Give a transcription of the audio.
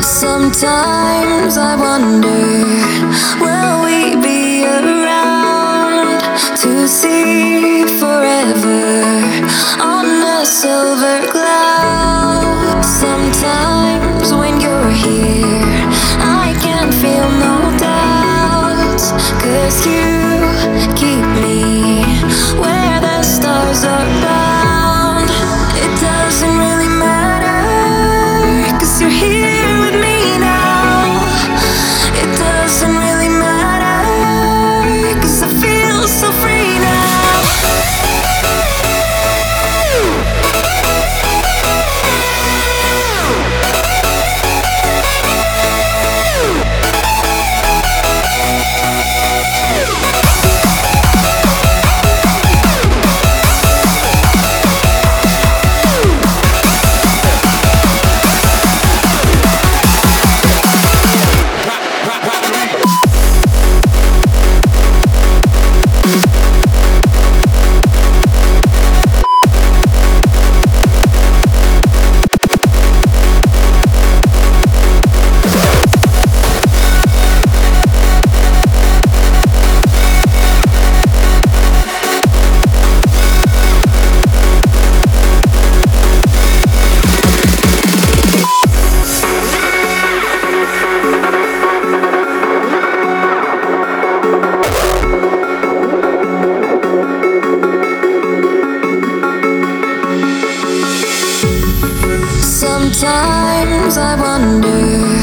Sometimes I wonder, will we be around to see forever on a silver cloud? Sometimes. Sometimes I wonder